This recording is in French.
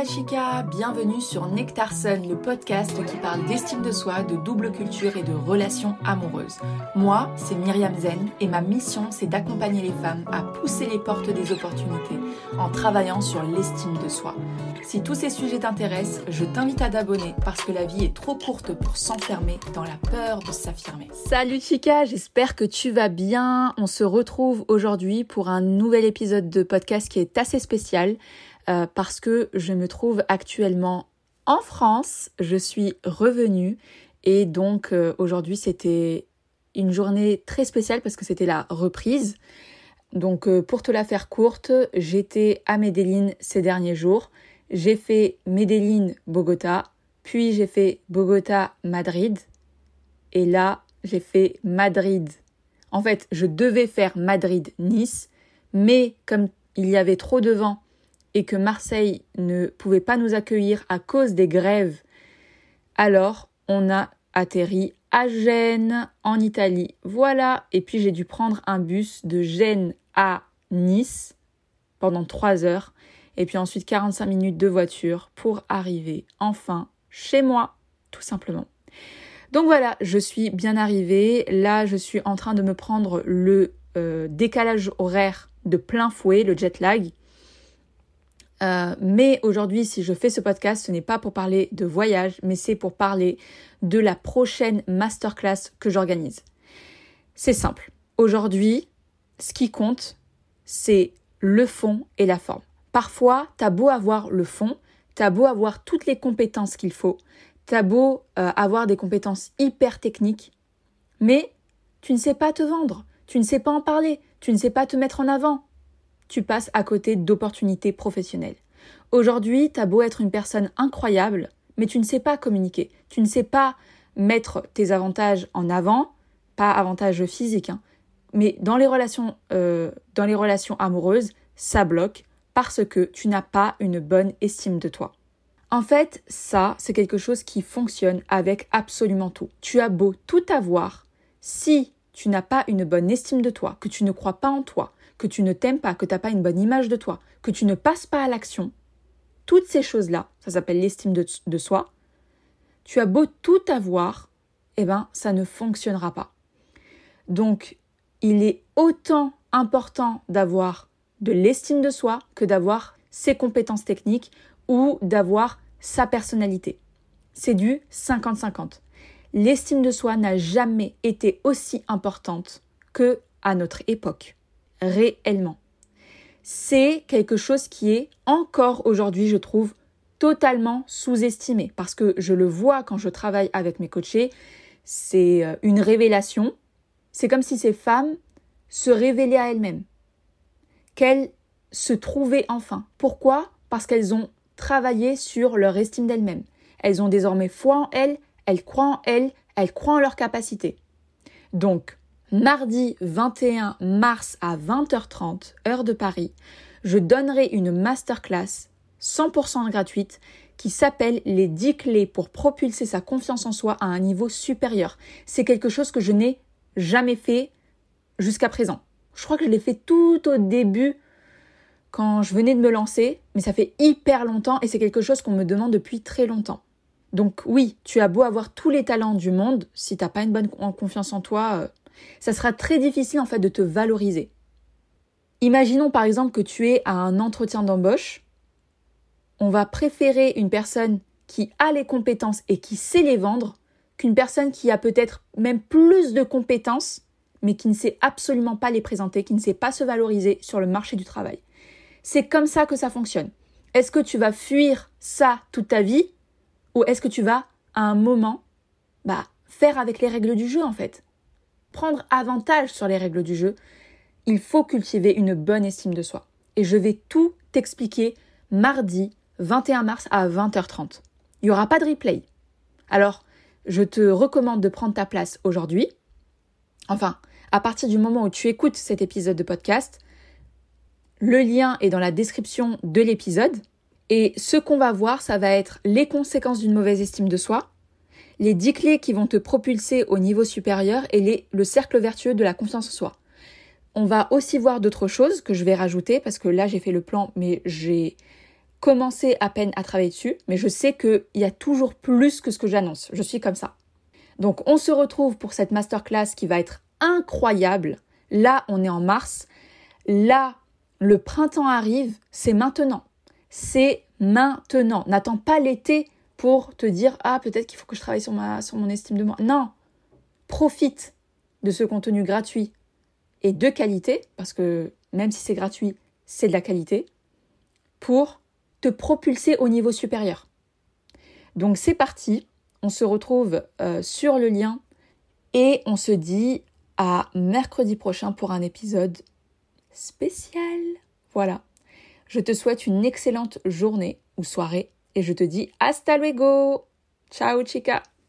la chica, bienvenue sur Nectar Sun, le podcast qui parle d'estime de soi, de double culture et de relations amoureuses. Moi, c'est Myriam Zen et ma mission, c'est d'accompagner les femmes à pousser les portes des opportunités en travaillant sur l'estime de soi. Si tous ces sujets t'intéressent, je t'invite à t'abonner parce que la vie est trop courte pour s'enfermer dans la peur de s'affirmer. Salut chica, j'espère que tu vas bien. On se retrouve aujourd'hui pour un nouvel épisode de podcast qui est assez spécial. Euh, parce que je me trouve actuellement en France. Je suis revenue et donc euh, aujourd'hui c'était une journée très spéciale parce que c'était la reprise. Donc euh, pour te la faire courte, j'étais à Medellin ces derniers jours. J'ai fait Medellin-Bogota, puis j'ai fait Bogota-Madrid et là j'ai fait Madrid. En fait, je devais faire Madrid-Nice, mais comme il y avait trop de vent et que Marseille ne pouvait pas nous accueillir à cause des grèves, alors on a atterri à Gênes, en Italie. Voilà, et puis j'ai dû prendre un bus de Gênes à Nice pendant trois heures, et puis ensuite 45 minutes de voiture pour arriver enfin chez moi, tout simplement. Donc voilà, je suis bien arrivée. Là, je suis en train de me prendre le euh, décalage horaire de plein fouet, le jet lag. Euh, mais aujourd'hui, si je fais ce podcast, ce n'est pas pour parler de voyage, mais c'est pour parler de la prochaine masterclass que j'organise. C'est simple. Aujourd'hui, ce qui compte, c'est le fond et la forme. Parfois, t'as beau avoir le fond, t'as beau avoir toutes les compétences qu'il faut, t'as beau euh, avoir des compétences hyper techniques, mais tu ne sais pas te vendre, tu ne sais pas en parler, tu ne sais pas te mettre en avant, tu passes à côté d'opportunités professionnelles. Aujourd'hui, tu as beau être une personne incroyable, mais tu ne sais pas communiquer, tu ne sais pas mettre tes avantages en avant, pas avantages physiques, hein, mais dans les relations, euh, dans les relations amoureuses, ça bloque parce que tu n'as pas une bonne estime de toi. En fait, ça, c'est quelque chose qui fonctionne avec absolument tout. Tu as beau tout avoir, si tu n'as pas une bonne estime de toi, que tu ne crois pas en toi, que tu ne t'aimes pas, que tu n'as pas une bonne image de toi, que tu ne passes pas à l'action, toutes ces choses-là, ça s'appelle l'estime de, soi, tu as beau tout avoir, eh ben, ça ne fonctionnera pas. Donc, il est autant important d'avoir de l'estime de soi que d'avoir ses compétences techniques ou d'avoir sa personnalité. C'est du 50-50. L'estime de soi n'a jamais été aussi importante que à notre époque réellement. C'est quelque chose qui est encore aujourd'hui, je trouve, totalement sous-estimé parce que je le vois quand je travaille avec mes coachés, c'est euh, une révélation. C'est comme si ces femmes se révélaient à elles-mêmes, qu'elles se trouvaient enfin. Pourquoi? Parce qu'elles ont travaillé sur leur estime d'elles-mêmes. Elles ont désormais foi en elles, elles croient en elles, elles croient en leurs capacités. Donc, mardi 21 mars à 20h30, heure de Paris, je donnerai une masterclass 100% gratuite qui s'appelle les 10 clés pour propulser sa confiance en soi à un niveau supérieur. C'est quelque chose que je n'ai jamais fait jusqu'à présent. Je crois que je l'ai fait tout au début quand je venais de me lancer, mais ça fait hyper longtemps et c'est quelque chose qu'on me demande depuis très longtemps. Donc oui, tu as beau avoir tous les talents du monde, si tu n'as pas une bonne confiance en toi, euh, ça sera très difficile en fait de te valoriser. Imaginons par exemple que tu es à un entretien d'embauche. On va préférer une personne qui a les compétences et qui sait les vendre qu'une personne qui a peut-être même plus de compétences mais qui ne sait absolument pas les présenter, qui ne sait pas se valoriser sur le marché du travail. C'est comme ça que ça fonctionne. Est-ce que tu vas fuir ça toute ta vie ou est-ce que tu vas à un moment bah, faire avec les règles du jeu en fait? Prendre avantage sur les règles du jeu, il faut cultiver une bonne estime de soi. Et je vais tout t'expliquer mardi 21 mars à 20h30. Il n'y aura pas de replay. Alors, je te recommande de prendre ta place aujourd'hui. Enfin, à partir du moment où tu écoutes cet épisode de podcast, le lien est dans la description de l'épisode. Et ce qu'on va voir, ça va être les conséquences d'une mauvaise estime de soi, les 10 clés qui vont te propulser au niveau supérieur et le cercle vertueux de la confiance en soi. On va aussi voir d'autres choses que je vais rajouter parce que là j'ai fait le plan mais j'ai commencé à peine à travailler dessus, mais je sais qu'il y a toujours plus que ce que j'annonce. Je suis comme ça. Donc on se retrouve pour cette masterclass qui va être incroyable. Là, on est en mars. Là, le printemps arrive, c'est maintenant. C'est maintenant. N'attends pas l'été pour te dire ah peut-être qu'il faut que je travaille sur mon estime de moi. Non. Profite de ce contenu gratuit et de qualité parce que même si c'est gratuit, c'est de la qualité pour te propulser au niveau supérieur. Donc c'est parti, on se retrouve euh, sur le lien et on se dit à mercredi prochain pour un épisode spécial. Voilà. Je te souhaite une excellente journée ou soirée et je te dis hasta luego. Ciao chica.